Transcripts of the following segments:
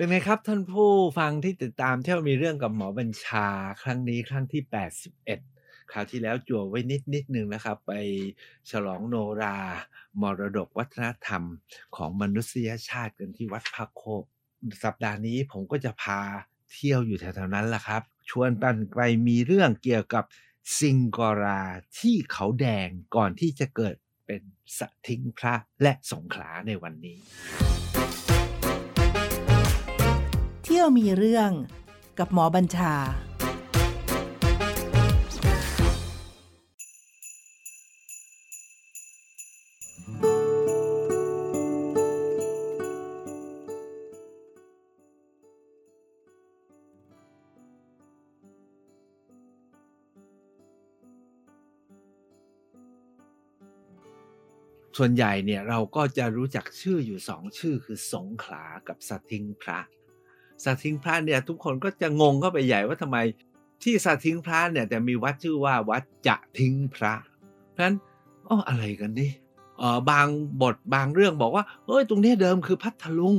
เป็นไงครับท่านผู้ฟังที่ติดตามเที่ยวมีเรื่องกับหมอบัญชาครั้งนี้ครั้งที่ 81 คราวที่แล้วจั่วไว้นิดนิดหนึ่งนะครับ ไปฉลองโนรา มรดกวัฒนธรรมของมนุษยชาติกันที่วัดพระโคกสัปดาห์นี้ผมก็จะพาเที่ยวอยู่แถวๆนั้นแหละครับ ชวนกันไปมีเรื่องเกี่ยวกับซิงกอราที่เขาแดงก่อนที่จะเกิดเป็นสทิ้งพระและสงขลาในวันนี้ ที่ยวมีเรื่องกับหมอบัญชา ส่วนใหญ่เนี่ยเราก็จะรู้จักชื่ออยู่สองชื่อคือสงขลากับสทิงพระ สทิงพระเนี่ยทุกคนก็จะงงเข้าไปใหญ่ว่าทำไมที่สทิงพระเนี่ยแต่มีวัดชื่อว่าวัดจะทิ้งพระเพราะฉะนั้นอ๋ออะไรกันนี่เออบางบทบางเรื่องบอกว่าเฮ้ยตรงนี้เดิมคือพัทลุง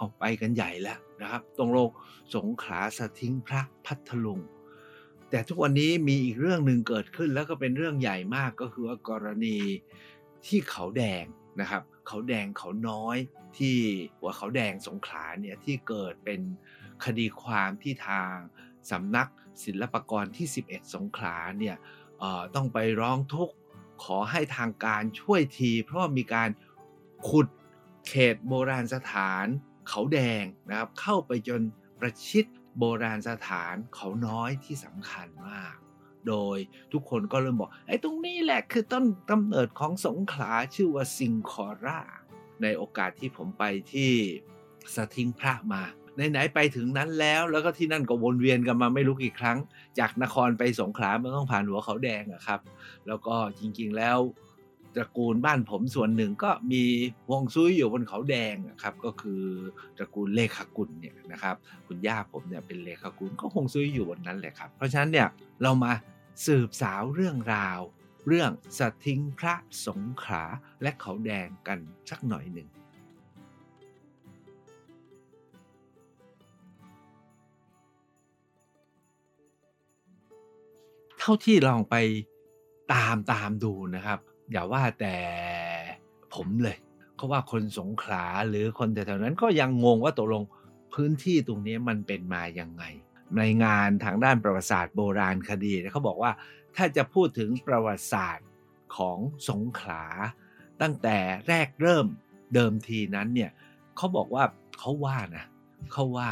ออกไปกันใหญ่แล้วนะครับตรงโลกสงขลาสทิงพระพัทลุงแต่ทุกวันนี้มีอีกเรื่องหนึ่งเกิดขึ้นแล้วก็เป็นเรื่องใหญ่มากก็คือว่ากรณีที่เขาแดงนะครับ เขาแดงเขาน้อยที่หัวเขาแดงสงขลาเนี่ยที่เกิดเป็นคดีความที่ทางสำนักศิลปากรที่ 11 สงขลาเนี่ยต้องไปร้องทุกข์ขอให้ทางการช่วยที เพราะามีการขุดเขตโบราณสถาน เขาแดงนะครับเข้าไปจนประชิดโบราณสถานเขาน้อยที่สำคัญมาก โดยทุกคนก็เริ่มบอกไอ้ตรงนี้แหละคือต้นกำเนิดของสงขลาชื่อว่าซิงคอร่า ในโอกาสที่ผมไปที่สทิงพระมาไหนๆไปถึงนั้นแล้วแล้วก็ที่นั่นก็วนเวียนกันมาไม่รู้กี่ครั้ง จากนครไปสงขลามันต้องผ่านหัวเขาแดงอะครับ แล้วก็จริงๆแล้ว ตระกูลบ้านผมส่วนหนึ่งก็มีวงซุยอยู่บนเขาแดงครับก็คือตระกูลเลขากุลเนี่ยนะครับคุณย่าผมเนี่ยเป็นเลขากุลก็วงซุยอยู่บนนั้นแหละครับ เพราะฉะนั้นเนี่ยเรามาสืบสาวเรื่องราว เรื่องสทิงพระสงขาและเขาแดงกันสักหน่อยหนึ่งเท่าที่ลองไปตามตามดูนะครับ อย่าว่าแต่ผมเลยเขาว่าคนสงขลาหรือคนแถวๆนั้นก็ยังงงว่าตกลงพื้นที่ตรงนี้มันเป็นมาอยังไง ในงานทางด้านประวัติศาสตร์โบราณคดีเขาบอกว่าถ้าจะพูดถึงประวัติศาสตร์ของสงขลา ตั้งแต่แรกเริ่มเดิมทีนั้นเนี่ยเขาบอกว่าเขาว่านะเขาว่า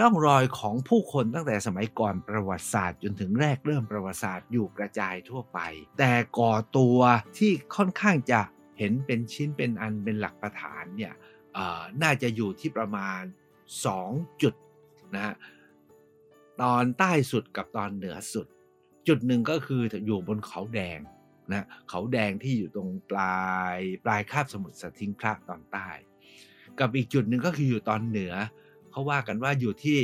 ร่องรอยของผู้คนตั้งแต่สมัยก่อนประวัติศาสตร์ จนถึงแรกเริ่มประวัติศาสตร์อยู่กระจายทั่วไป แต่ก่อตัวที่ค่อนข้างจะเห็นเป็นชิ้นเป็นอันเป็นหลักประฐานเนี่ยน่าจะอยู่ที่ประมาณ 2 จุดนะฮะตอนใต้สุดกับตอนเหนือสุด จุดหนึ่งก็คืออยู่บนเขาแดงนะเขาแดงที่อยู่ตรงปลายปลายคาบสมุทรสทิงพระตอนใต้ กับอีกจุดหนึ่งก็คืออยู่ตอนเหนือ เขาว่ากันว่าอยู่ที่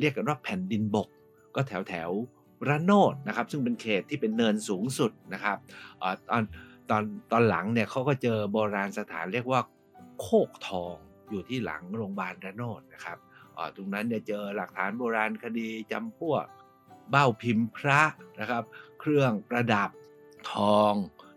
เรียกกันว่าแผ่นดินบก ก็แถวแถวระโนดนะครับซึ่งเป็นเขตที่เป็นเนินสูงสุดนะครับอตอนตอนตอนหลังเนี่ยเขาก็เจอโบราณสถานเรียกว่าโคกทองอยู่ที่หลังโรงพยาบาลระโนดนะครับตรงนั้นเนี่ยเจอหลักฐานโบราณคดีจำพวกเบ้าพิมพ์พระนะครับ เครื่องประดับทอง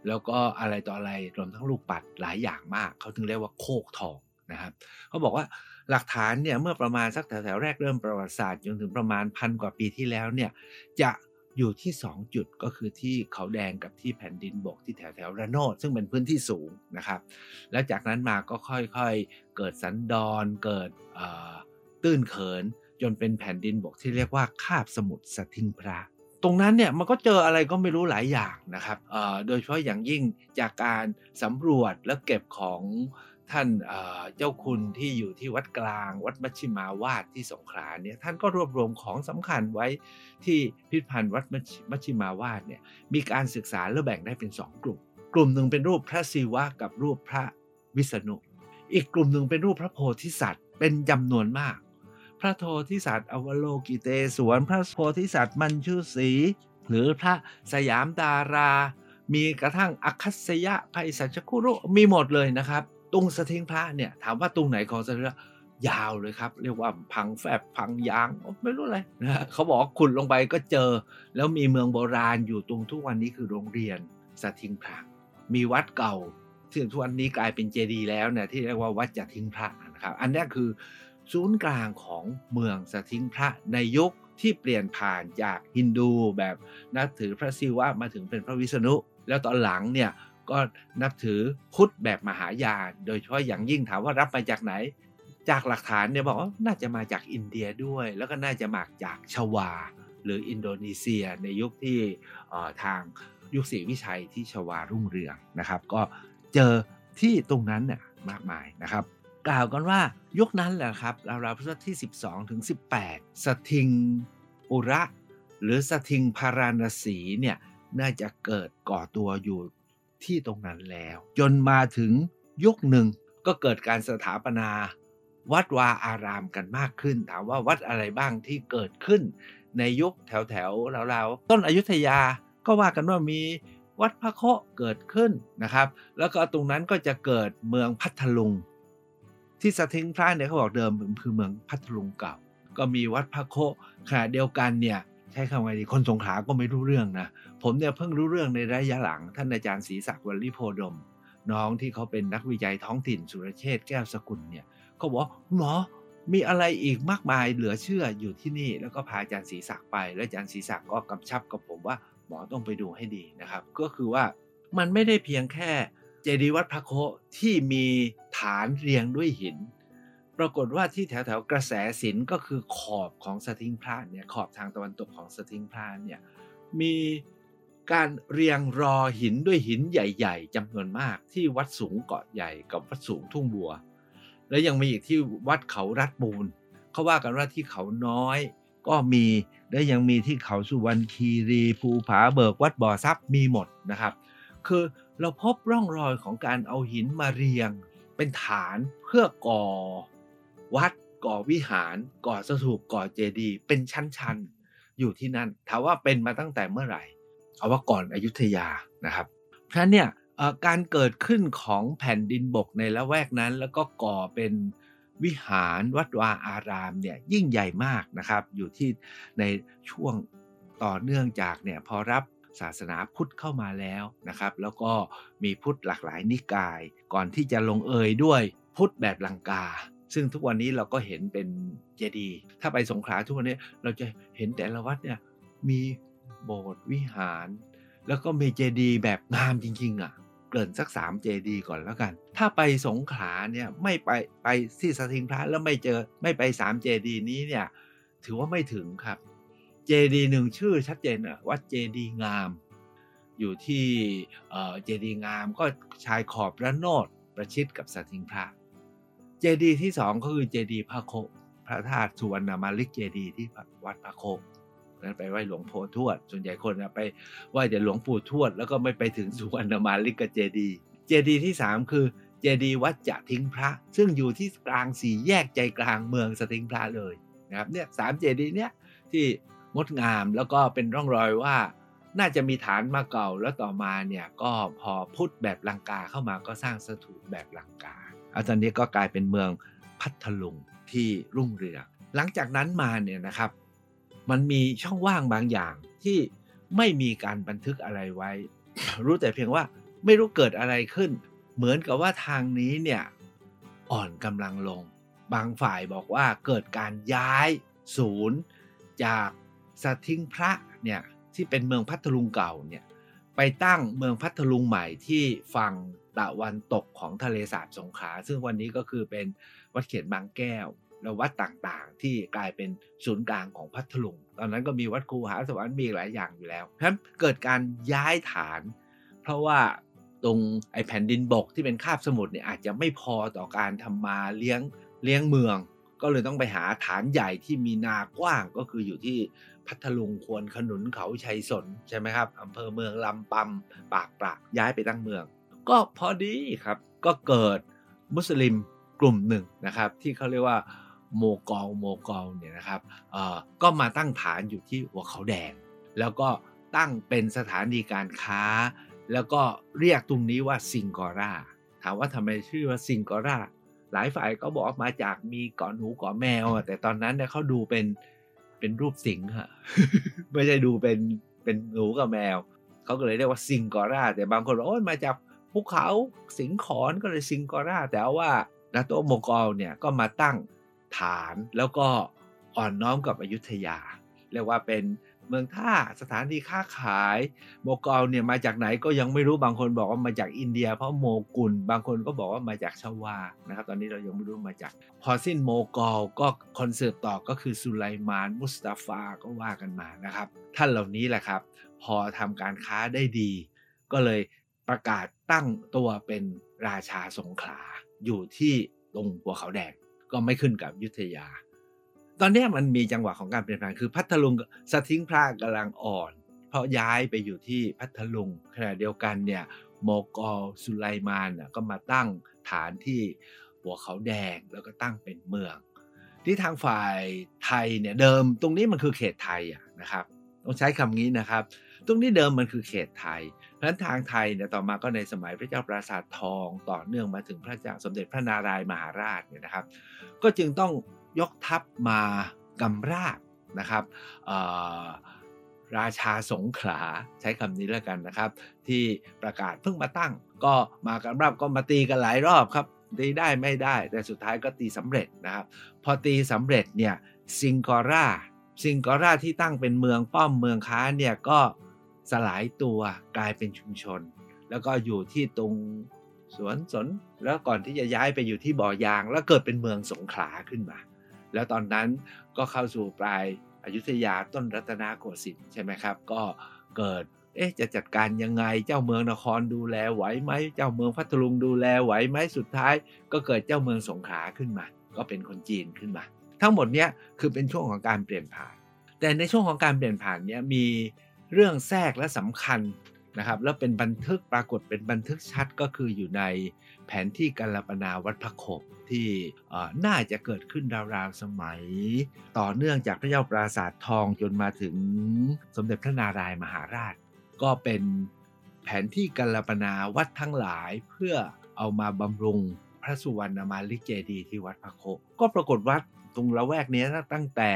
แล้วก็อะไรต่ออะไรรวมทั้งลูกปัดหลายอย่างมาก เขาถึงเรียกว่าโคกทอง นะครับเขาบอกว่าหลักฐานเนี่ยเมื่อประมาณสักแถวๆแรกเริ่มประวัติศาสตร์จนถึงประมาณพันกว่าปีที่แล้วเนี่ยจะอยู่ที่ 2 จุดก็คือที่เขาแดงกับที่แผ่นดินบกที่แถวแถวระโนดซึ่งเป็นพื้นที่สูงนะครับ แล้วจากนั้นมาก็ค่อยๆเกิดสันดอนเกิดตื้นเขิน จนเป็นแผ่นดินบกที่เรียกว่าคาบสมุทรสทิงพระ ตรงนั้นเนี่ยมันก็เจออะไรก็ไม่รู้หลายอย่างนะครับโดยเฉพาะอย่างยิ่งจากการสำรวจและเก็บของ ท่านเจ้าคุณที่อยู่ที่วัดกลาง วัดมัชชิมาวาดที่สงขลาเนี่ยท่านก็รวบรวมของสำคัญไว้ที่พิพิธภัณฑ์วัดมัชชิมาวาดเนี่ยมีการศึกษาแล้วแบ่งได้เป็น 2 กลุ่ม กลุ่มหนึ่งเป็นรูปพระศิวะกับรูปพระวิษณุ อีกกลุ่มหนึ่งเป็นรูปพระโพธิสัตว์ เป็นจำนวนมาก พระโพธิสัตว์อวโลกิเตศวรพระโพธิสัตว์มันชุสีหรือพระสยามดารา มีกระทั่งอคัสยะภัยสัจคุรุมีหมดเลยนะครับ ตุงสะทิงพระเนี่ยถามว่าตุงไหนของสะทิงพระยาวเลยครับ เรียกว่าพังแฟบพังยางไม่รู้อะไรนะเขาบอกขุดลงไปก็เจอ แล้วมีเมืองโบราณอยู่ตรงทุกวันนี้คือโรงเรียนสถิงพระมีวัดเก่าที่ทุกวันนี้กลายเป็นเจดีย์แล้วเนี่ยที่เรียกว่าวัดจัทิงพระนะครับ อันนี้คือศูนย์กลางของเมืองสถิงพระในยุคที่เปลี่ยนผ่านจากฮินดูแบบนับถือพระศิวะมาถึงเป็นพระวิษณุ แล้วตอนหลังเนี่ย ก็นับถือพุทธแบบมหายาน โดยเฉพาะอย่างยิ่งถามว่ารับมาจากไหน จากหลักฐานเนี่ยบอกว่าน่าจะมาจากอินเดียด้วย แล้วก็น่าจะมาจากชวา หรืออินโดนีเซียในยุคที่ทางยุคศรีวิชัยที่ชวารุ่งเรืองนะครับ ก็เจอที่ตรงนั้นเนี่ยมากมายนะครับ กล่าวกันว่ายุคนั้นแหละครับราวๆพุทธที่ 12ถึง18 สถิงอุระ หรือสถิงพาราณสีเนี่ยน่าจะเกิดก่อตัวอยู่ ที่ตรงนั้นแล้ว จนมาถึงยุคหนึ่งก็เกิดการสถาปนา วัดวาอารามกันมากขึ้น ถามว่าวัดอะไรบ้างที่เกิดขึ้น ในยุคแถวแถวเราๆต้นอยุธยาก็ว่ากันว่ามีวัดพระโคเกิดขึ้นนะครับ แล้วก็ตรงนั้นก็จะเกิดเมืองพัทลุง ที่สถิงพระเนี่ยเขาบอกเดิมคือเมืองพัทลุงเก่า ก็มีวัดพระโคขณะเดียวกันเนี่ย ใช้คำว่าดีคนสงขลาก็ไม่รู้เรื่องนะ ผมเนี่ยเพิ่งรู้เรื่องในระยะหลัง ท่านอาจารย์ศรีศักดิ์วลีโพดม น้องที่เขาเป็นนักวิจัยท้องถิ่นสุรเชษแก้วสกุลเนี่ยเขาบอกหมอมีอะไรอีกมากมายเหลือเชื่ออยู่ที่นี่ แล้วก็พาอาจารย์ศรีศักดิ์ไป แล้วอาจารย์ศรีศักดิ์ก็กำชับกับผมว่าหมอต้องไปดูให้ดีนะครับ ก็คือว่ามันไม่ได้เพียงแค่เจดีย์วัดพระโคที่มีฐานเรียงด้วยหิน ปรากฏว่าที่แถวแถวกระแสศิลก็คือขอบของสถิงพระเนี่ยขอบทางตะวันตกของสถิงพระเนี่ยมีการเรียงรอหินด้วยหินใหญ่ ๆจำนวนมากที่วัดสูงเกาะใหญ่กับวัดสูงทุ่งบัว และยังมีอีกที่วัดเขารัดบูนเขาว่ากันว่าที่เขาน้อย ก็มีและยังมีที่เขาสุวรรณคีรีภูผาเบิกวัดบ่อทรัพย์มีหมดนะครับ คือเราพบร่องรอยของการเอาหินมาเรียงเป็นฐานเพื่อก่อ วัดก่อวิหารก่อสถูปก่อเจดีย์เป็นชั้นๆอยู่ที่นั่นถามว่าเป็นมาตั้งแต่เมื่อไหร่ เอาว่าก่อนอยุธยานะครับเพราะฉะนั้นเนี่ยการเกิดขึ้นของแผ่นดินบกในละแวกนั้น แล้วก็ก่อเป็นวิหารวัดวาอารามเนี่ยยิ่งใหญ่มากนะครับ อยู่ที่ในช่วงต่อเนื่องจากเนี่ยพอรับศาสนาพุทธเข้ามาแล้วนะครับ แล้วก็มีพุทธหลากหลายนิกาย ก่อนที่จะลงเอยด้วยพุทธแบบลังกา ซึ่งทุกวันนี้เราก็เห็นเป็นเจดีย์ถ้าไปสงขลาทุกวันนี้เราจะเห็นแต่ละวัดเนี่ยมีโบสถ์วิหาร แล้วก็มีเจดีย์แบบงามจริงๆอะเกินสักสามเจดีก่อนแล้วกัน ถ้าไปสงขลาเนี่ยไม่ไปไปที่สถิงพระแล้วไม่เจอไม่ไปสามเจดีนี้เนี่ยถือว่าไม่ถึงครับ เจดีหนึ่งชื่อชัดเจนอะวัดเจดีงาม อยู่ที่เจดีงามก็ชายขอบระโนดประชิดกับสถิงพระ เจดีที่สองก็คือเจดีพระโค พระธาตุสุวรรณมาลิกเจดีที่วัดพระโคนั้นไปไหว้หลวงพ่อทวด ส่วนใหญ่คนไปไหว้แต่หลวงปู่ทวด แล้วก็ไม่ไปถึงสุวรรณมาลิกเจดี เจดีที่3คือเจดีวัดจะทิ้งพระ ซึ่งอยู่ที่กลางสี่แยกใจกลางเมืองสถิงพระเลยนะครับเนี่ยสามเจดีเนี้ยที่งดงามแล้วก็เป็นร่องรอยว่าน่าจะมีฐานมาเก่าแล้วต่อมาเนี่ยก็พอพุทธแบบลังกาเข้ามาก็สร้างสถูปแบบลังกา อาตอนนี้ก็กลายเป็นเมืองพัทลุงที่รุ่งเรืองหลังจากนั้นมาเนี่ยนะครับ มันมีช่องว่างบางอย่างที่ไม่มีการบันทึกอะไรไว้ รู้แต่เพียงว่าไม่รู้เกิดอะไรขึ้น เหมือนกับว่าทางนี้เนี่ยอ่อนกำลังลง บางฝ่ายบอกว่าเกิดการย้ายศูนย์ จากสถิงพระเนี่ยที่เป็นเมืองพัทลุงเก่าเนี่ยไปตั้งเมืองพัทลุงใหม่ที่ฝั่ง ตะวันตกของทะเลสาบสงขลาซึ่งวันนี้ก็คือเป็นวัดเขียนบางแก้วและวัดต่างๆ ที่กลายเป็นศูนย์กลางของพัทลุง ตอนนั้นก็มีวัดคูหาสวรรค์มีหลายอย่างอยู่แล้ว เพราะฉะนั้นเกิดการย้ายฐาน เพราะว่าตรงไอแผ่นดินบกที่เป็นคาบสมุทรเนี่ยอาจจะไม่พอต่อการทำมาเลี้ยงเลี้ยงเมือง ก็เลยต้องไปหาฐานใหญ่ที่มีนากว้างก็คืออยู่ที่พัทลุงควรขนุนเขาชัยสนใช่ไหมครับอำเภอเมืองลำปำปากปราย้ายไปตั้งเมือง ก็พอดีครับ ก็เกิดมุสลิมกลุ่มหนึ่งนะครับ ที่เขาเรียกว่าโมกอลโมกอลเนี่ยนะครับก็มาตั้งฐานอยู่ที่หัวเขาแดง แล้วก็ตั้งเป็นสถานีการค้า แล้วก็เรียกตรงนี้ว่าซิงกอร่าถามว่าทำไมชื่อว่าซิงกอร่าหลายฝ่ายก็บอกมาจากมีเกาะหนูเกาะแมว แต่ตอนนั้นเนี่ยเขาดูเป็นเป็นรูปสิงห์ฮะไม่ใช่ดูเป็นเป็นหนูกับแมว เขาก็เลยเรียกว่าซิงกอร่าแต่บางคนบอกโอ้มาจาก ภูเขาสิงขอนก็เลยซิงกอราแต่ว่านาโตโมกอลเนี่ยก็มาตั้งฐานแล้วก็อ่อนน้อมกับอยุธยา เรียกว่าเป็นเมืองท่าสถานที่ค้าขายโมกอลเนี่ยมาจากไหนก็ยังไม่รู้บางคนบอกว่ามาจากอินเดีย เพราะโมกุลบางคนก็บอกว่ามาจากชาวานะครับ ตอนนี้เรายังไม่รู้มาจาก พอสิ้นโมกอลก็คอนเสิร์ตต่อก็คือสุไลมาน มุสตาฟาก็ว่ากันมานะครับ ท่านเหล่านี้แหละครับ พอทำการค้าได้ดี ก็เลย ประกาศตั้งตัวเป็นราชาสงขลาอยู่ที่ตรงหัวเขาแดงก็ไม่ขึ้นกับยุทธยา ตอนนี้มันมีจังหวะของการเปลี่ยนแปลงคือพัทลุงสะทิ้งพระกำลังอ่อน เพราะย้ายไปอยู่ที่พัทลุงขณะเดียวกันเนี่ยโมกอลสุไลมานก็มาตั้งฐานที่หัวเขาแดงแล้วก็ตั้งเป็นเมือง ที่ทางฝ่ายไทยเนี่ยเดิมตรงนี้มันคือเขตไทยนะครับ ต้องใช้คำนี้นะครับ ตรงนี้เดิมมันคือเขตไทย เพราะฉะนั้นทางไทยเนี่ยต่อมาก็ในสมัยพระเจ้าปราสาททองต่อเนื่องมาถึงพระเจ้าสมเด็จพระนารายมหาราชเนี่ยนะครับ ก็จึงต้องยกทัพมากำราบนะครับราชาสงขลาใช้คำนี้แล้วกันนะครับ ที่ประกาศเพิ่งมาตั้ง ก็มากำราบก็มาตีกันหลายรอบครับตีได้ไม่ได้ แต่สุดท้ายก็ตีสำเร็จนะครับ พอตีสำเร็จเนี่ยซิงกอราซิงกอราที่ตั้งเป็นเมืองป้อมเมืองค้าเนี่ยก็ สลายตัวกลายเป็นชุมชน แล้วก็อยู่ที่ตรงสวนสนแล้วก่อนที่จะย้ายไปอยู่ที่บ่อยาง แล้วเกิดเป็นเมืองสงขลาขึ้นมา แล้วตอนนั้นก็เข้าสู่ปลายอายุทยาต้นรัตนโกสินทร์ใช่ไหมครับ ก็เกิดเอ๊ะจะจัดการยังไงเจ้าเมืองนครดูแลไหวไหมเจ้าเมืองพัทลุงดูแลไหวไหมสุดท้าย ก็เกิดเจ้าเมืองสงขลาขึ้นมา ก็เป็นคนจีนขึ้นมา ทั้งหมดเนี้ยคือเป็นช่วงของการเปลี่ยนผ่าน แต่ในช่วงของการเปลี่ยนผ่านเนี้ยมี เรื่องแทรกและสำคัญนะครับแล้วเป็นบันทึกปรากฏเป็นบันทึกชัดก็คืออยู่ในแผนที่กัลปนาวัดพระโขบที่น่าจะเกิดขึ้นราวๆสมัย ต่อเนื่องจากพระเจ้าปราสาททองจนมาถึงสมเด็จพระนารายมหาราช ก็เป็นแผนที่กัลปนาวัดทั้งหลายเพื่อเอามาบำรุงพระสุวรรณมาลิเจดีที่วัดพระโคก็ปรากฏว่าตรงละแวกนี้ตั้งแต่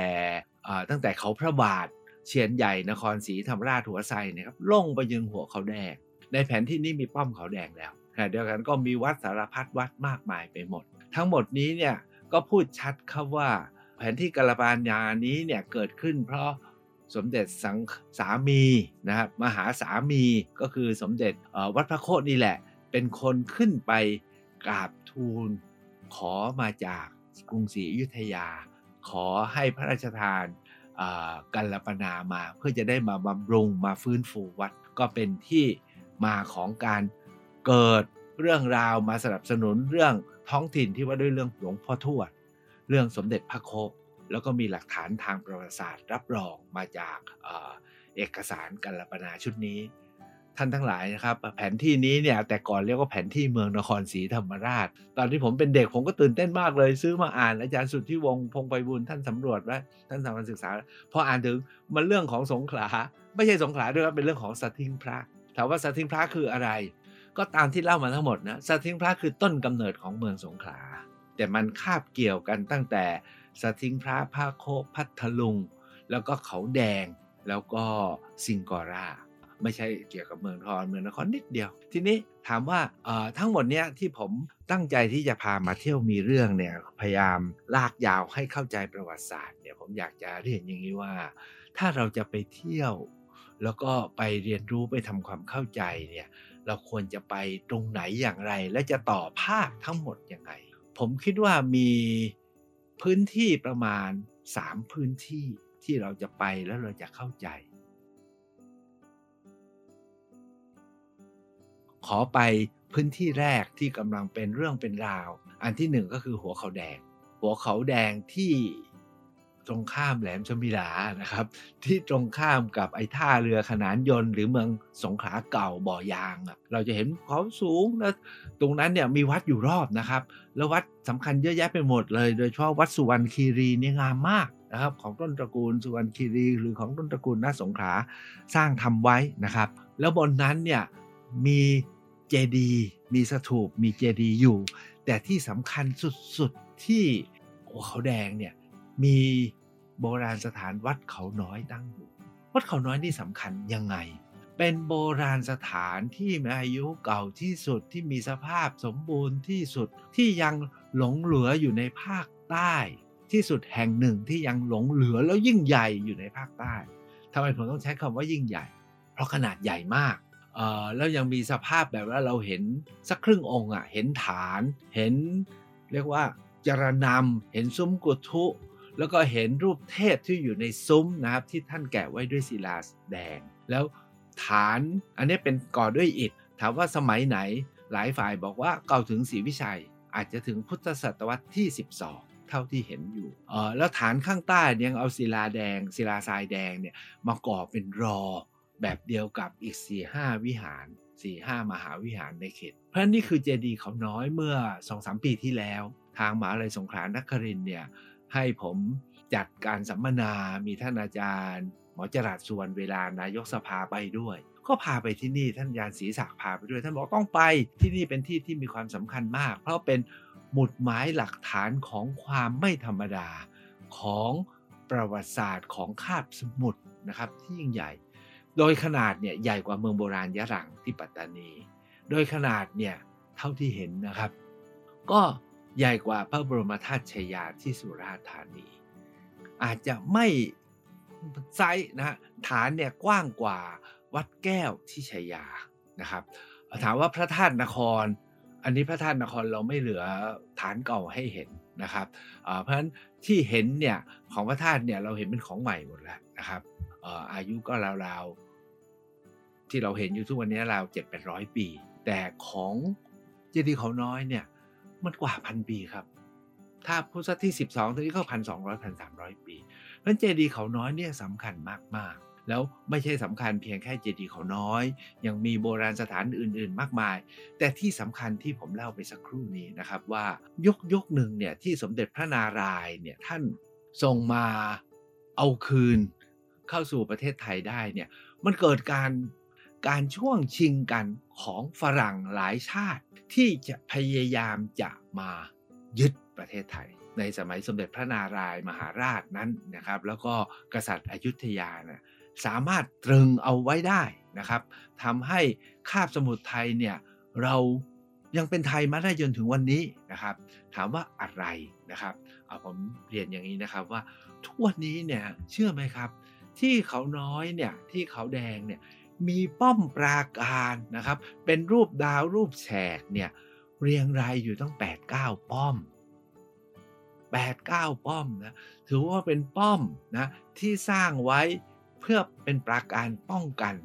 ตั้งแต่เขาพระบาท เชียนใหญ่นครศรีธรรมราชหัวไซนะครับลงไปยืนหัวเขาแดง ในแผนที่นี้มีป้อมเขาแดงแล้วขณะเดียวกันก็มีวัดสารพัดวัดมากมายไปหมด ทั้งหมดนี้เนี่ยก็พูดชัดครับว่า แผนที่กาลปานญานี้เนี่ยเกิดขึ้นเพราะสมเด็จสังสามีนะครับมหาสามีก็คือสมเด็จวัดพระโคตนี่แหละ เป็นคนขึ้นไปกราบทูลขอมาจากกรุงศรีอยุธยา ขอให้พระราชทาน กัลปนามาเพื่อจะได้มาบำรุงมาฟื้นฟูวัด ก็เป็นที่มาของการเกิดเรื่องราวมาสนับสนุนเรื่องท้องถิ่นที่ว่าด้วยเรื่องหลวงพ่อทวด เรื่องสมเด็จพระโคแล้วก็มีหลักฐานทางประวัติศาสตร์ รับรองมาจากเอกสารกัลปนาชุดนี้ ท่านทั้งหลายนะครับ แผนที่นี้เนี่ยแต่ก่อนเรียกว่าแผนที่เมืองนครศรีธรรมราช ตอนที่ผมเป็นเด็กผมก็ตื่นเต้นมากเลย ซื้อมาอ่านอาจารย์สุดที่วงพงไพบุญท่านสำรวจไว้ท่านสำนักศึกษาพออ่านถึงมันเรื่องของสงขลา ไม่ใช่สงขลาด้วยครับเป็นเรื่องของสัตทิงพระถามว่าสัตทิงพระคืออะไร ก็ตามที่เล่ามาทั้งหมดนะสัตทิงพระคือต้นกำเนิดของเมืองสงขลา แต่มันคาบเกี่ยวกันตั้งแต่สัตทิงพระพาโคพัทลุง แล้วก็เขาแดงแล้วก็ซิงกอรา ไม่ใช่เกี่ยวกับเมืองทอนเมืองนครนิดเดียว ทีนี้ถามว่าทั้งหมดเนี้ยที่ผมตั้งใจที่จะพามาเที่ยวมีเรื่องเนี่ยพยายามลากยาวให้เข้าใจประวัติศาสตร์เนี่ยผมอยากจะเรียนอย่างนี้ว่า ถ้าเราจะไปเที่ยว แล้วก็ไปเรียนรู้ไปทำความเข้าใจเนี่ยเราควรจะไปตรงไหนอย่างไร และจะต่อภาคทั้งหมดยังไง ผมคิดว่ามีพื้นที่ประมาณ 3 พื้นที่ที่เราจะไปแล้วเราจะเข้าใจ ขอไปพื้นที่แรกที่กำลังเป็นเรื่องเป็นราว อันที่หนึ่งก็คือหัวเขาแดง หัวเขาแดงที่ตรงข้ามแหลมชมิลานะครับ ที่ตรงข้ามกับไอ้ท่าเรือขนานยนต์ หรือเมืองสงขลาเก่าบ่อยางอะเราจะเห็นเขาสูงแล้วตรงนั้นเนี่ยมีวัดอยู่รอบนะครับ แล้ววัดสำคัญเยอะแยะไปหมดเลย โดยเฉพาะวัดสุวรรณคีรีนี่งามมากนะครับของต้นตระกูลสุวรรณคีรี หรือของต้นตระกูลนาสงขลาสร้างทำไว้นะครับ แล้วบนนั้นเนี่ย มีเจดีมีสถูปมีเจดีอยู่ แต่ที่สำคัญสุดๆที่โอเขาแดงเนี่ยมีโบราณสถานวัดเขาน้อยตั้งอยู่ วัดเขาน้อยนี่สำคัญยังไง เป็นโบราณสถานที่มีอายุเก่าที่สุดที่มีสภาพสมบูรณ์ที่สุดที่ยังหลงเหลืออยู่ในภาคใต้ ที่สุดแห่งหนึ่งที่ยังหลงเหลือแล้วยิ่งใหญ่อยู่ในภาคใต้ทำไมผมต้องใช้คำว่ายิ่งใหญ่ เพราะขนาดใหญ่มาก แล้วยังมีสภาพแบบว่าเราเห็นสักครึ่งองค์อะเห็นฐานเห็นเรียกว่าจรนำเห็นซุ้มกุทุ แล้วก็เห็นรูปเทพที่อยู่ในซุ้มนะครับที่ท่านแกะไว้ด้วยศิลาแดง แล้วฐานอันนี้เป็นก่อด้วยอิฐ ถามว่าสมัยไหน หลายฝ่ายบอกว่าเก่าถึงศรีวิชัย อาจจะถึงพุทธศตวรรษที่ 12 เท่าที่เห็นอยู่เออแล้วฐานข้างใต้ยังเอาศิลาแดง ศิลาทรายแดงเนี่ยมาก่อเป็นรอ แบบเดียวกับอีก 4 5 วิหาร 4 5 มหาวิหารในเขต เพราะนี่คือเจดีย์เขาน้อยเมื่อ 2-3 ปีที่แล้ว ทางมหาลัยสงขลานครินเนี่ยให้ผมจัดการสัมมนา มีท่านอาจารย์ หมอจรัสส่วนเวลานายกสภาไปด้วย ก็พาไปที่นี่ท่านยานศรีศักดิ์พาไปด้วย ท่านบอกต้องไปที่นี่เป็นที่ที่มีความสำคัญมาก เพราะเป็นหมุดหมายหลักฐานของความไม่ธรรมดาของประวัติศาสตร์ของคาบสมุทรนะครับที่ยิ่งใหญ่ โดยขนาดเนี่ยใหญ่กว่าเมืองโบราณยะรังที่ปัตตานี โดยขนาดเนี่ยเท่าที่เห็นนะครับ ก็ใหญ่กว่าพระบรมธาตุชยาที่สุราษฎร์ธานี อาจจะไม่ไซส์นะฮะฐานเนี่ยกว้างกว่าวัดแก้วที่ชัยยานะครับถามว่าพระธาตุนคร อันนี้พระธาตุนครเราไม่เหลือฐานเก่าให้เห็นนะครับเพราะฉะนั้นที่เห็นเนี่ยของพระธาตุเนี่ยเราเห็นเป็นของใหม่หมดแล้วนะครับ อายุก็ราวๆ ที่เราเห็นอยู่ทุกวันนี้ราวเจ็ดแปดร้อยปี แต่ของเจดีย์เขาน้อยเนี่ยมันกว่าพันปีครับ ถ้าพุทธศตวรรษที่ 12ตอนนี้ก็พันสองร้อยพันสามร้อยปีเพราะเจดีย์เขาน้อยเนี่ยสำคัญมากๆ แล้วไม่ใช่สำคัญเพียงแค่เจดีย์เขาน้อย ยังมีโบราณสถานอื่นๆ มากมาย แต่ที่สำคัญที่ผมเล่าไปสักครู่นี้นะครับว่ายุคยุคหนึ่งเนี่ยที่สมเด็จพระนารายณ์เนี่ยท่านทรงมาเอาคืน เข้าสู่ประเทศไทยได้เนี่ยมันเกิดการการช่วงชิงกันของฝรั่งหลายชาติที่จะพยายามจะมายึดประเทศไทย ในสมัยสมเด็จพระนารายมหาราชนั้นนะครับ แล้วก็กษัตริย์อยุธยานะสามารถตรึงเอาไว้ได้นะครับทำให้คาบสมุทรไทยเนี่ยเรายังเป็นไทยมาได้จนถึงวันนี้นะครับ ถามว่าอะไรนะครับ เอาผมเรียนอย่างนี้นะครับว่าทุกวันนี้เนี่ยเชื่อไหมครับ ที่เขาน้อยเนี่ยที่เขาแดงเนี่ยมีป้อมปราการนะครับ เป็นรูปดาวรูปแฉกเนี่ยเรียงรายอยู่ตั้ง 8 9 ป้อม 8 9 ป้อมนะถือว่าเป็นป้อมนะที่สร้างไว้เพื่อเป็นปราการป้องกัน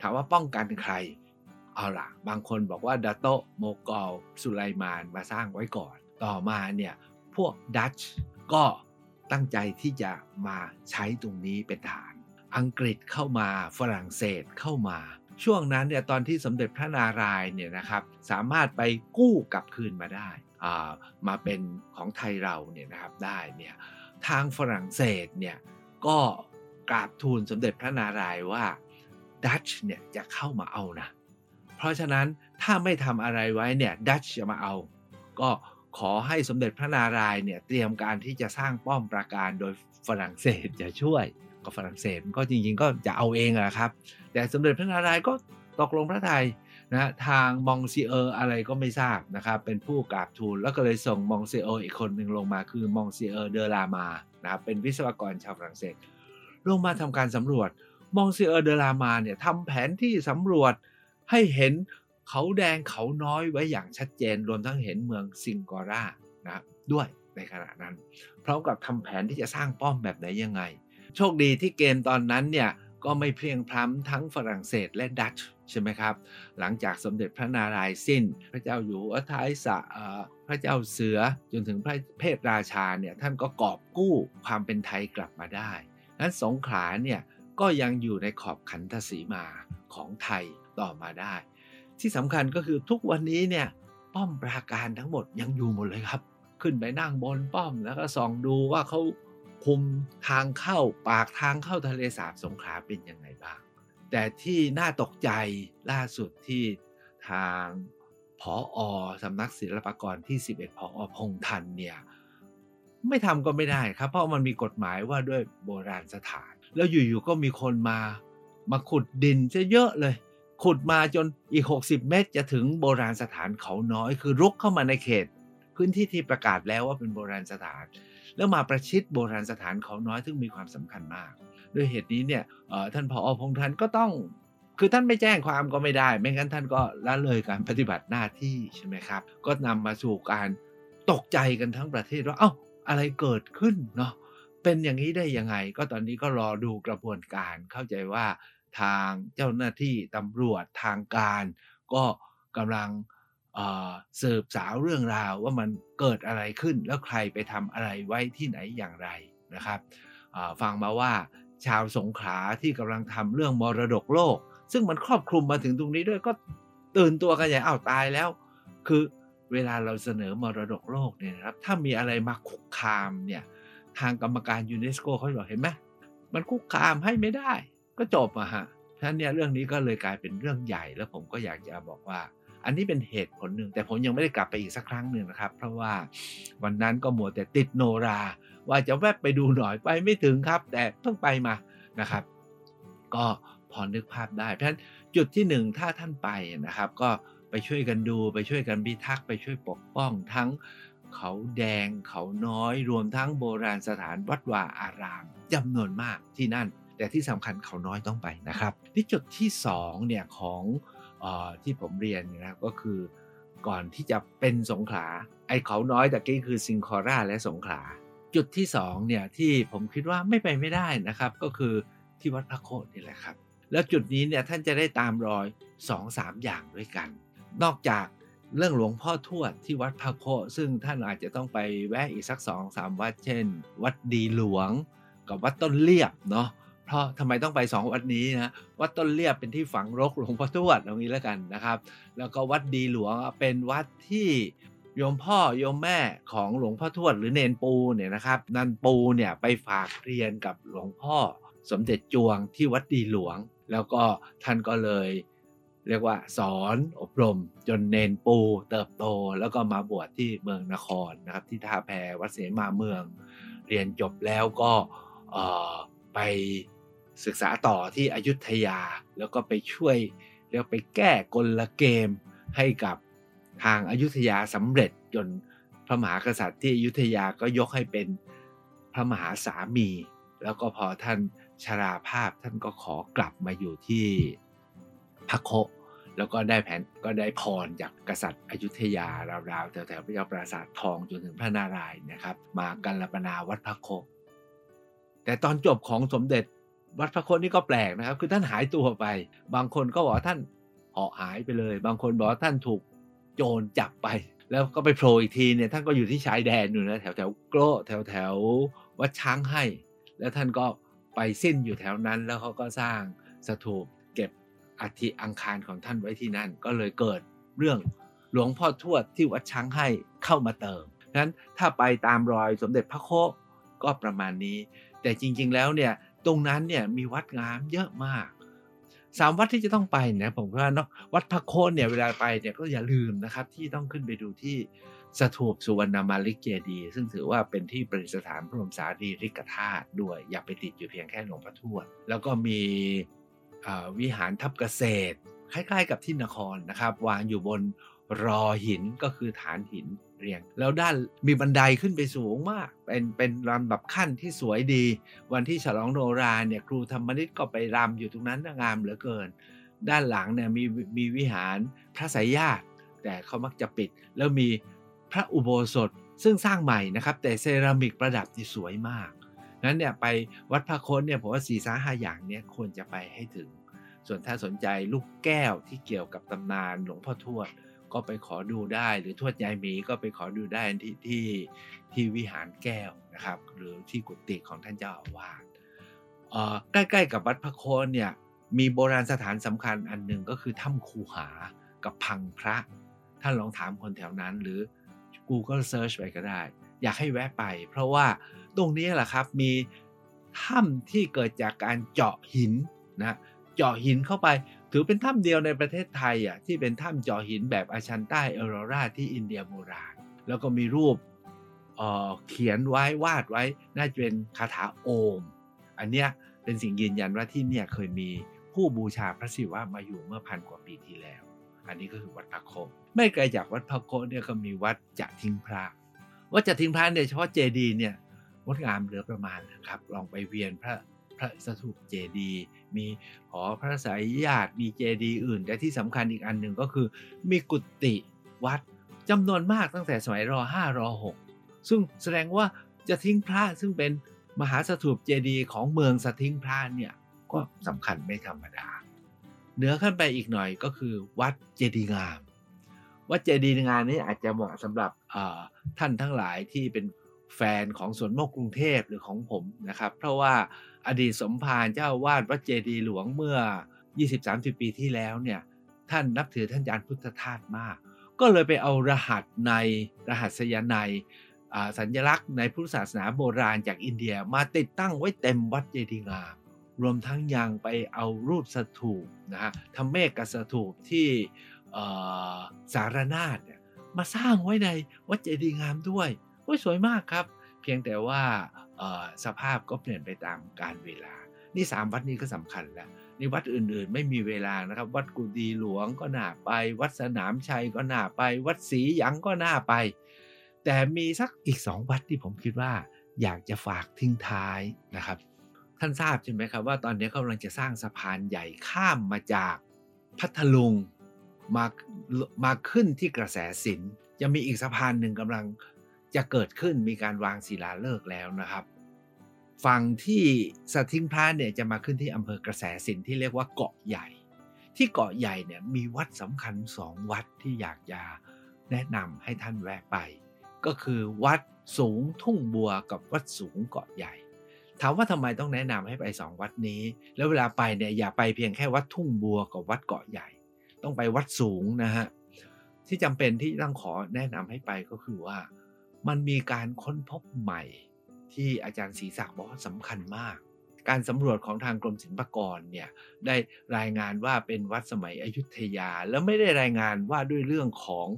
ถามว่าป้องกันใคร เอาล่ะ บางคนบอกว่าดาโตโมกอลสุไลมานมาสร้างไว้ก่อน ต่อมาเนี่ยพวกดัตช์ก็ตั้งใจที่จะมาใช้ตรงนี้เป็นฐาน อังกฤษเข้ามาฝรั่งเศสเข้ามา ช่วงนั้นเนี่ยตอนที่สมเด็จพระนารายณ์เนี่ยนะครับสามารถไปกู้กลับคืนมาได้ามาเป็นของไทยเราเนี่ยนะครับได้เนี่ยทางฝรั่งเศสเนี่ยก็กราบทูลสมเด็จพระนารายณ์ว่าดัตช์เนี่ยจะเข้ามาเอานะ เพราะฉะนั้นถ้าไม่ทำอะไรไว้เนี่ยดัตช์จะมาเอา ก็ขอให้สมเด็จพระนารายณ์เนี่ยเตรียมการที่จะสร้างป้อมปราการโดยฝรั่งเศสจะช่วย กับฝรั่งเศสก็จริง ๆ ก็จะเอาเองอะครับ แต่สมเด็จพระนารายณ์ก็ตกลงพระไทยนะทาง Monsieur อะไรก็ไม่ทราบนะครับ เป็นผู้กราบทูลแล้วก็เลยส่ง Monsieur อีกคนหนึ่งลงมาคือ Monsieur de Lamare นะครับเป็นวิศวกรชาวฝรั่งเศส ลงมาทำการสำรวจ Monsieur de Lamare เนี่ยทำแผนที่สำรวจให้เห็นเขาแดงเขาน้อยไว้อย่างชัดเจนรวมทั้งเห็นเมืองซิงกอร่านะด้วยในขณะนั้นพร้อมกับทำแผนที่จะสร้างป้อมแบบไหนยังไง โชคดีที่เกมตอนนั้นเนี่ยก็ไม่เพียงพร้ำทั้งฝรั่งเศสและดัตช์ใช่ไหมครับ หลังจากสมเด็จพระนารายณ์สิ้น พระเจ้าอยู่หัวท้ายสะพระเจ้าเสือจนถึงพระเพศราชาเนี่ยท่านก็กอบกู้ความเป็นไทยกลับมาได้นั้นสงขลาเนี่ยก็ยังอยู่ในขอบขันธสีมาของไทยต่อมาได้ ที่สำคัญก็คือทุกวันนี้เนี่ยป้อมปราการทั้งหมดยังอยู่หมดเลยครับ ขึ้นไปนั่งบนป้อมแล้วก็ส่องดูว่าเขา คุมทางเข้าปากทางเข้าทะเลสาบสงขลาเป็นยังไงบ้าง แต่ที่น่าตกใจล่าสุดที่ทางพผออสำนักศิลปากรที่ 11ผออพงทันเนี่ยไม่ทำก็ไม่ได้ครับ เพราะมันมีกฎหมายว่าด้วยโบราณสถาน แล้วอยู่ๆก็มีคนมามาขุดดินจะเยอะเลย ขุดมาจนอีก 60 เมตร จะถึงโบราณสถานเขาน้อย คือรุกเข้ามาในเขต พื้นที่ที่ประกาศแล้วว่าเป็นโบราณสถาน แล้วมาประชิดโบราณสถานเขาน้อยซึ่งมีความสำคัญมาก ด้วยเหตุนี้เนี่ยท่านผอพงทันก็ต้องคือท่านไม่แจ้งความก็ไม่ได้ ไม่งั้นท่านก็ละเลยการปฏิบัติหน้าที่ใช่ไหมครับ ก็นำมาสู่การตกใจกันทั้งประเทศว่า เอา้าอะไรเกิดขึ้นเนาะเป็นอย่างนี้ได้ยังไง ก็ตอนนี้ก็รอดูกระบวนการเข้าใจว่าทางเจ้าหน้าที่ตำรวจทางการ ก็กำลัง สืบสาวเรื่องราวว่ามันเกิดอะไรขึ้น แล้วใครไปทำอะไรไว้ที่ไหนอย่างไรนะครับฟังมาว่าชาวสงขลาที่กำลังทำเรื่องมรดกโลก ซึ่งมันครอบคลุมมาถึงตรงนี้ด้วยก็ตื่นตัวกันใหญ่อ้าวตายแล้ว คือเวลาเราเสนอมรดกโลกเนี่ยครับถ้ามีอะไรมาคุกคามเนี่ยทางกรรมการยูเนสโกเขาบอกเห็นไหมมันคุกคามให้ไม่ได้ ก็จบอะฮะฉะนั้นเนี่ยเรื่องนี้ก็เลยกลายเป็นเรื่องใหญ่แล้วผมก็อยากจะบอกว่า อันนี้เป็นเหตุผลหนึ่ง แต่ผมยังไม่ได้กลับไปอีกสักครั้งหนึ่งนะครับ เพราะว่าวันนั้นก็มัวแต่ติดโนรา ว่าจะแวบไปดูหน่อยไปไม่ถึงครับ แต่เพิ่งไปมานะครับ ก็พอนึกภาพได้ เพราะฉะนั้นจุดที่หนึ่งถ้าท่านไปนะครับ ก็ไปช่วยกันดูไปช่วยกันพิทักษ์ไปช่วยปกป้องทั้งเขาแดงเขาน้อยรวมทั้งโบราณสถานวัดวาอารามจำนวนมากที่นั่น แต่ที่สำคัญเขาน้อยต้องไปนะครับ ที่จุดที่2เนี่ยของ ที่ผมเรียนนะครับก็คือก่อนที่จะเป็นสงขลาไอ้เขาน้อยแต่กี้คือซิงคอร่าและสงขลา จุดที่2เนี่ยที่ผมคิดว่าไม่ไปไม่ได้นะครับ ก็คือที่วัดพระโคตนี่แหละครับ แล้วจุดนี้เนี่ยท่านจะได้ตามรอย2อสาอย่างด้วยกัน นอกจากเรื่องหลวงพ่อทวดที่วัดพระโคซึ่งท่านอาจจะต้องไปแวะอีกสักสองสามวัดเช่น วัดดีหลวง กับวัดต้นเลียบเนาะ เพราะทำไมต้องไปสองวัดนี้นะวัดต้นเลียบเป็นที่ฝังรกหลวงพ่อทวดตรงนี้แล้วกันนะครับ แล้วก็วัดดีหลวงเป็นวัดที่โยมพ่อโยมแม่ของหลวงพ่อทวดหรือเนนปูเนี่ยนะครับนันปูเนี่ยไปฝากเรียนกับหลวงพ่อสมเด็จจวงที่วัดดีหลวง แล้วก็ท่านก็เลย เรียกว่าสอนอบรม จนเนนปูเติบโต แล้วก็มาบวชที่เมืองนครนะครับที่ท่าแพวัดเสมาเมือง เรียนจบแล้วก็ไป ศึกษาต่อที่อยุธยา แล้วก็ไปช่วยเรียกไปแก้กลเกมให้กับทางอายุทยาสำเร็จจนพระมหากษัตริย์ที่อยุธยาก็ยกให้เป็นพระมหาสามี แล้วก็พอท่านชราภาพท่านก็ขอกลับมาอยู่ที่พระโคแล้วก็ได้แผนก็ได้พรจากกษัตริย์อยุธยาราวๆแถวๆพระเจ้าปราสาททองจนถึงพระนารายณ์นะครับ มากันรปนาวัดพระโคแต่ตอนจบของสมเด็จ วัดพระโคนี่ก็แปลกนะครับ คือท่านหายตัวไป บางคนก็บอกท่านเหาะหายไปเลย บางคนบอกท่านถูกโจรจับไป แล้วก็ไปโผล่อีกทีเนี่ยท่านก็อยู่ที่ชายแดนอยู่นะแถวแถวโกรแถวแถววัดช้างให้ แล้วท่านก็ไปสิ้นอยู่แถวนั้น แล้วเขาก็สร้างสถูปเก็บอัฐิอังคารของท่านไว้ที่นั่น ก็เลยเกิดเรื่องหลวงพ่อทวดที่วัดช้างให้เข้ามาเติมนั้นถ้าไปตามรอยสมเด็จพระโคก็ประมาณนี้ แต่จริงๆแล้วเนี่ย ตรงนั้นเนี่ยมีวัดงามเยอะมากสามวัดที่จะต้องไปเนี่ยผมว่าเนาะวัดพระโคนเนี่ยเวลาไปเนี่ยก็อย่าลืมนะครับ ที่ต้องขึ้นไปดูที่สถูปสุวรรณมาลิกเจดีซึ่งถือว่าเป็นที่ประดิษฐานพระบรมสารีริกธาตุด้วย อย่าไปติดอยู่เพียงแค่หลวงพ่อทวด แล้วก็มีวิหารทับเกษตร คล้ายๆ กับที่นครนะครับ วางอยู่บน รอหินก็คือฐานหินเรียง แล้วด้านมีบันไดขึ้นไปสูงมาก เป็นเป็นลำแบบขั้นที่สวยดี วันที่ฉลองโนราเนี่ยครูธรรมนิตก็ไปรำอยู่ตรงนั้นงามเหลือเกิน ด้านหลังเนี่ยมีมีวิหารพระสายญาติแต่เขามักจะปิด แล้วมีพระอุโบสถซึ่งสร้างใหม่นะครับ แต่เซรามิกประดับที่สวยมากนั้นเนี่ยไปวัดพระโคนเนี่ยผมว่าสี่สาห้าอย่างเนี้ยควรจะไปให้ถึง ส่วนถ้าสนใจลูกแก้วที่เกี่ยวกับตำนานหลวงพ่อทวด ก็ไปขอดูได้ หรือทวดยายหมีก็ไปขอดูได้ที่ที่ที่วิหารแก้วนะครับ หรือที่กุฏิของท่านเจ้าอาวาสใกล้ๆกับวัดพระโคนเนี่ยมีโบราณสถานสำคัญอันหนึ่งก็คือถ้ำคูหากับพังพระ ท่านลองถามคนแถวนั้นหรือ Google Search ไปก็ได้ อยากให้แวะไป เพราะว่าตรงนี้แหละครับมีถ้ำที่เกิดจากการเจาะหินนะเจาะหินเข้าไป ถือเป็นถ้ำเดียวในประเทศไทยอะที่เป็นถ้ำจอหินแบบอาชันใต้เออโรราที่อินเดียโบราณ แล้วก็มีรูปเเขียนไว้วาดไว้ น่าจะเป็นคาถาโอม อันเนี้ยเป็นสิ่งยืนยันว่าที่เนี่ยเคยมีผู้บูชาพระศิวะมาอยู่เมื่อพันกว่าปีที่แล้ว อันนี้ก็คือวัดพระโคไม่ไกลจากวัดพระโคเนี่ยก็มีวัดจะทิ้งพระวัดจะทิ้งพระเนี่ยเฉพาะเจดีเนี่ยงดงามเหลือประมาณนะครับ ลองไปเวียนพระ พระสถูปเจดีมีหอพระสายญาติมีเจดีอื่น แต่ที่สำคัญอีกอันหนึ่งก็คือ มีกุฏิวัดจำนวนมากตั้งแต่สมัยร5ร6ซึ่งแสดงว่าจะทิ้งพระซึ่งเป็นมหาสถูปเจดีของเมืองสทิ้งพระเนี่ยก็สำคัญไม่ธรรมดาเหนือขึ้นไปอีกหน่อยก็คือวัดเจดีงาม วัดเจดีงามนี้อาจจะเหมาะสำหรับท่านทั้งหลายที่เป็นแฟนของสวนโมกกรุงเทพหรือของผมนะครับ เพราะว่า อดีตสมภารเจ้าวาดวัดเจดีหลวงเมื่อ 20-30 ปีที่แล้วเนี่ยท่านนับถือท่านยานพุทธทาสมาก ก็เลยไปเอารหัสในรหัสยาในสัญลักษณ์ในพุทธศาสนาโบราณจากอินเดียมาติดตั้งไว้เต็มวัดเจดีย์งามรวมทั้งยังไปเอารูปสถูปนะฮะทำเมฆกับสถูปที่สารนาฏเนี่ยมาสร้างไว้ในวัดเจดีย์งามด้วยโอ้ยสวยมากครับ เพียงแต่ว่า สภาพก็เปลี่ยนไปตามกาลเวลา นี่สามวัดนี้ก็สำคัญแล้วนี่วัดอื่นๆ ไม่มีเวลานะครับ วัดกุดีหลวงก็น่าไป วัดสนามชัยก็น่าไป วัดศรีหยังก็น่าไป แต่มีสักอีกสองวัดที่ผมคิดว่า อยากจะฝากทิ้งท้ายนะครับ ท่านทราบใช่ไหมครับว่าตอนนี้กำลังจะสร้างสะพานใหญ่ข้ามมาจากพัทลุงมามาขึ้นที่กระแสสินจะมีอีกสะพานหนึ่งกำลัง จะเกิดขึ้นมีการวางศิลาฤกษ์แล้วนะครับฝั่งที่สทิงพระเนี่ยจะมาขึ้นที่อำเภอกระแสสินที่เรียกว่าเกาะใหญ่ ที่เกาะใหญ่เนี่ยมีวัดสำคัญสองวัดที่อยากจะแนะนำให้ท่านแวะไป ก็คือวัดสูงทุ่งบัวกับวัดสูงเกาะใหญ่ ถามว่าทำไมต้องแนะนำให้ไปสองวัดนี้ แล้วเวลาไปเนี่ยอย่าไปเพียงแค่วัดทุ่งบัวกับวัดเกาะใหญ่ ต้องไปวัดสูงนะฮะที่จำเป็นที่ต้องขอแนะนำให้ไปก็คือว่า มันมีการค้นพบใหม่ ที่อาจารย์ศรีศักดิ์บอกว่าสำคัญมาก การสำรวจของทางกรมศิลปากรเนี่ยได้รายงานว่าเป็นวัดสมัยอยุธยา แล้วไม่ได้รายงานว่าด้วยเรื่องของ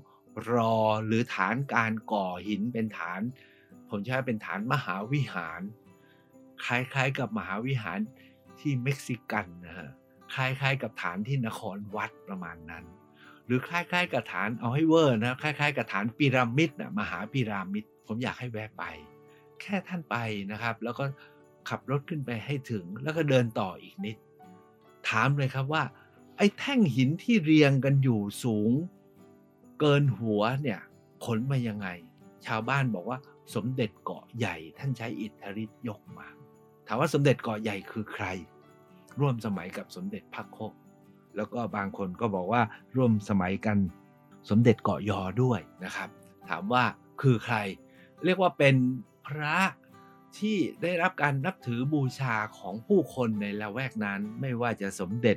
รอหรือฐานการก่อหินเป็นฐาน ผมใช้เป็นฐานมหาวิหาร คล้ายๆกับมหาวิหารที่เม็กซิกันนะฮะคล้ายๆกับฐานที่นครวัดประมาณนั้น หรือคล้ายๆกับฐานเอาให้เวอร์นะคล้ายๆกับฐานพีระมิดนะมหาพีระมิด ผมอยากให้แวะไป แค่ท่านไปนะครับ แล้วก็ขับรถขึ้นไปให้ถึงแล้วก็เดินต่ออีกนิด ถามเลยครับว่า ไอ้แท่งหินที่เรียงกันอยู่สูง เกินหัวเนี่ยขนมายังไง ชาวบ้านบอกว่าสมเด็จเกาะใหญ่ท่านใช้อิทธิฤทธิ์ยกมา ถามว่าสมเด็จเกาะใหญ่คือใคร ร่วมสมัยกับสมเด็จพระโค แล้วก็บางคนก็บอกว่าร่วมสมัยกันสมเด็จเกาะยอด้วยนะครับ ถามว่าคือใคร เรียกว่าเป็นพระที่ได้รับการนับถือบูชาของผู้คนในละแวกนั้น ไม่ว่าจะสมเด็จ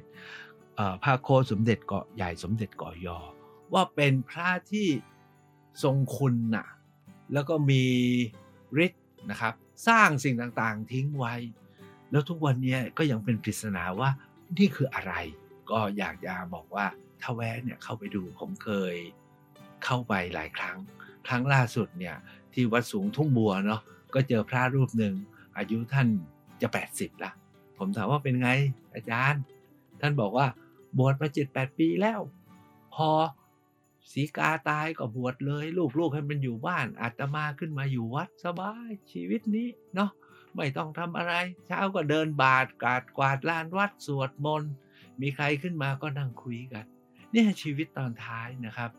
พระโคสมเด็จเกาะใหญ่สมเด็จเกาะยอ ว่าเป็นพระที่ทรงคุณนะแล้วก็มีฤทธิ์นะครับ สร้างสิ่งต่างๆทิ้งไว้ แล้วทุกวันนี้ก็ยังเป็นปริศนาว่านี่คืออะไร ก็อยากจะบอกว่าถ้าแวะเนี่ยเข้าไปดูผมเคยเข้าไปหลายครั้ง ครั้งล่าสุดเนี่ยที่วัดสูงทุ่งบัวเนาะก็เจอพระรูปหนึ่งอายุท่านจะ 80ละผมถามว่าเป็นไงอาจารย์ ท่านบอกว่าบวชมาเจ็ดแปดปีแล้ว พอสีกาตายก็บวชเลย ลูกๆให้มันอยู่บ้านอาตมาขึ้นมาอยู่วัดสบายชีวิตนี้เนาะไม่ต้องทำอะไร เช้าก็เดินบาทกาดกวาดลานวัดสวดมนต์ มีใครขึ้นมาก็นั่งคุยกันนี่ชีวิตตอนท้ายนะครับ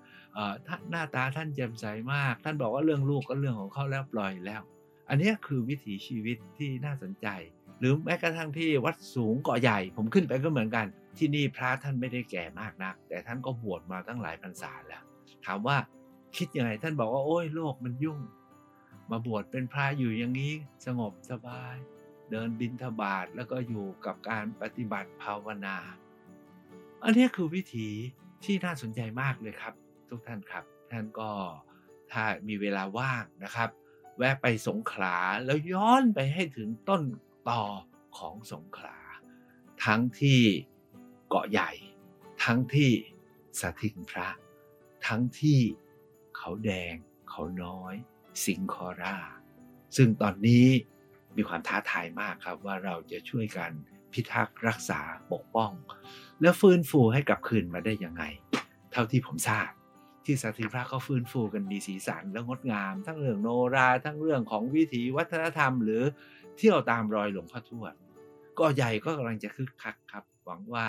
หน้าตาท่านแจ่มใสมาก ท่านบอกว่าเรื่องลูกก็เรื่องของเขาแล้วปล่อยแล้ว อันนี้คือวิถีชีวิตที่น่าสนใจ หรือแม้กระทั่งที่วัดสูงเกาะใหญ่ ผมขึ้นไปก็เหมือนกัน ที่นี่พระท่านไม่ได้แก่มากนัก แต่ท่านก็บวชมาตั้งหลายพรรษาแล้ว ถามว่าคิดยังไงท่านบอกว่าโอ้ยโลกมันยุ่ง มาบวชเป็นพระอยู่อย่างนี้สงบสบาย เดินบินทบาทแล้วก็อยู่กับการปฏิบัติภาวนา อันนี้คือวิธีที่น่าสนใจมากเลยครับ ทุกท่านครับ ท่านก็ถ้ามีเวลาว่างนะครับ แวะไปสงขลาแล้วย้อนไปให้ถึงต้นต่อของสงขลา ทั้งที่เกาะใหญ่ ทั้งที่สถิงพระ ทั้งที่เขาแดง เขาน้อย สิงคอรา ซึ่งตอนนี้มีความท้าทายมากครับว่าเราจะช่วยกันพิทักษ์รักษาปกป้อง และฟื้นฟูให้กลับคืนมาได้ยังไง เท่าที่ผมทราบ ที่สัติพระก็ฟื้นฟูกันมีสีสันและงดงาม ทั้งเรื่องโนราทั้งเรื่องของวิถีวัฒนธรรม หรือเที่ยวตามรอยหลวงพ่อทวดก็ใหญ่ก็กำลังจะคึกคักครับ หวังว่า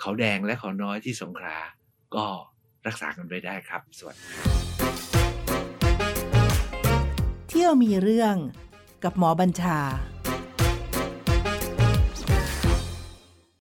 เขาแดงและเขาน้อยที่สงขลาก็รักษากันไปได้ครับ สวัสดีเที่ยวมีเรื่องกับหมอบัญชา